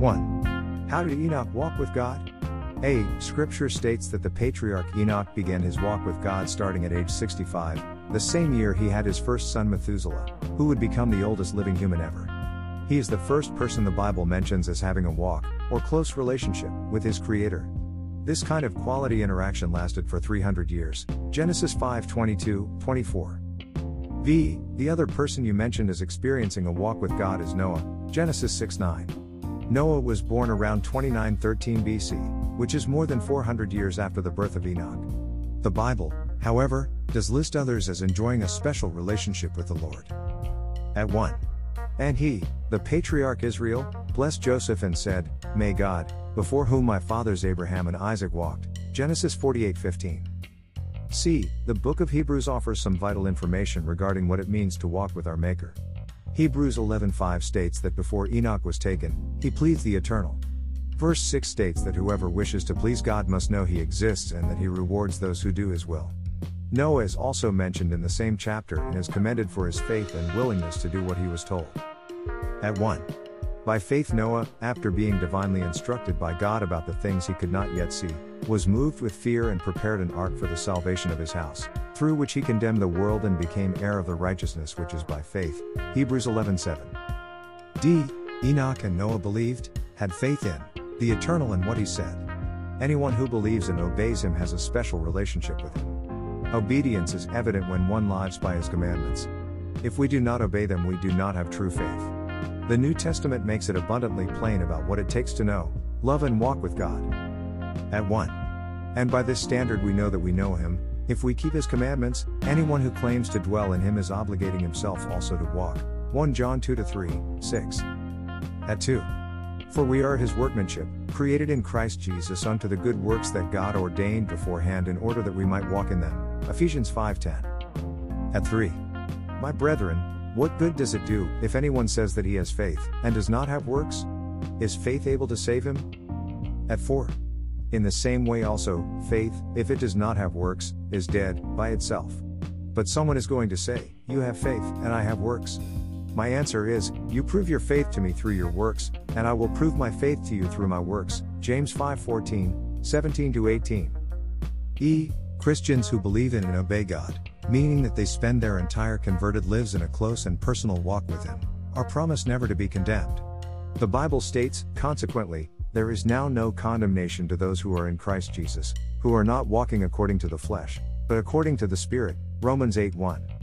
1. How did Enoch walk with God? A. Scripture states that the patriarch Enoch began his walk with God starting at age 65, the same year he had his first son Methuselah, who would become the oldest living human ever. He is the first person the Bible mentions as having a walk, or close relationship, with his Creator. This kind of quality interaction lasted for 300 years. Genesis 5 22, 24. V. The other person you mentioned as experiencing a walk with God is Noah, Genesis 6 9. Noah was born around 2913 BC, which is more than 400 years after the birth of Enoch. The Bible, however, does list others as enjoying a special relationship with the Lord. At 1. And he, the patriarch Israel, blessed Joseph and said, May God, before whom my fathers Abraham and Isaac walked. Genesis 48:15. C. The book of Hebrews offers some vital information regarding what it means to walk with our Maker. Hebrews 11:5 states that before Enoch was taken, he pleads the eternal. Verse 6 states that whoever wishes to please God must know he exists and that he rewards those who do his will. Noah is also mentioned in the same chapter and is commended for his faith and willingness to do what he was told. At 1. By faith, Noah, after being divinely instructed by God about the things he could not yet see, was moved with fear and prepared an ark for the salvation of his house, through which he condemned the world and became heir of the righteousness which is by faith. Hebrews 11:7. D. Enoch and Noah believed, had faith in, the eternal and what he said. Anyone who believes and obeys him has a special relationship with him. Obedience is evident when one lives by his commandments. If we do not obey them, we do not have true faith. The New Testament makes it abundantly plain about what it takes to know, love, and walk with God. At 1. And by this standard we know that we know him, if we keep his commandments, anyone who claims to dwell in him is obligating himself also to walk. 1 John 2 3, 6. At 2. For we are his workmanship, created in Christ Jesus unto the good works that God ordained beforehand in order that we might walk in them. Ephesians 5:10. At 3. My brethren, what good does it do if anyone says that he has faith and does not have works? Is faith able to save him? At 4. In the same way also, faith, if it does not have works, is dead by itself. But someone is going to say, You have faith, and I have works. My answer is, You prove your faith to me through your works, and I will prove my faith to you through my works. James 5:14, 17 18. E. Christians who believe in and obey God, meaning that they spend their entire converted lives in a close and personal walk with Him, are promised never to be condemned. The Bible states, consequently, there is now no condemnation to those who are in Christ Jesus, who are not walking according to the flesh, but according to the Spirit. Romans 8 1.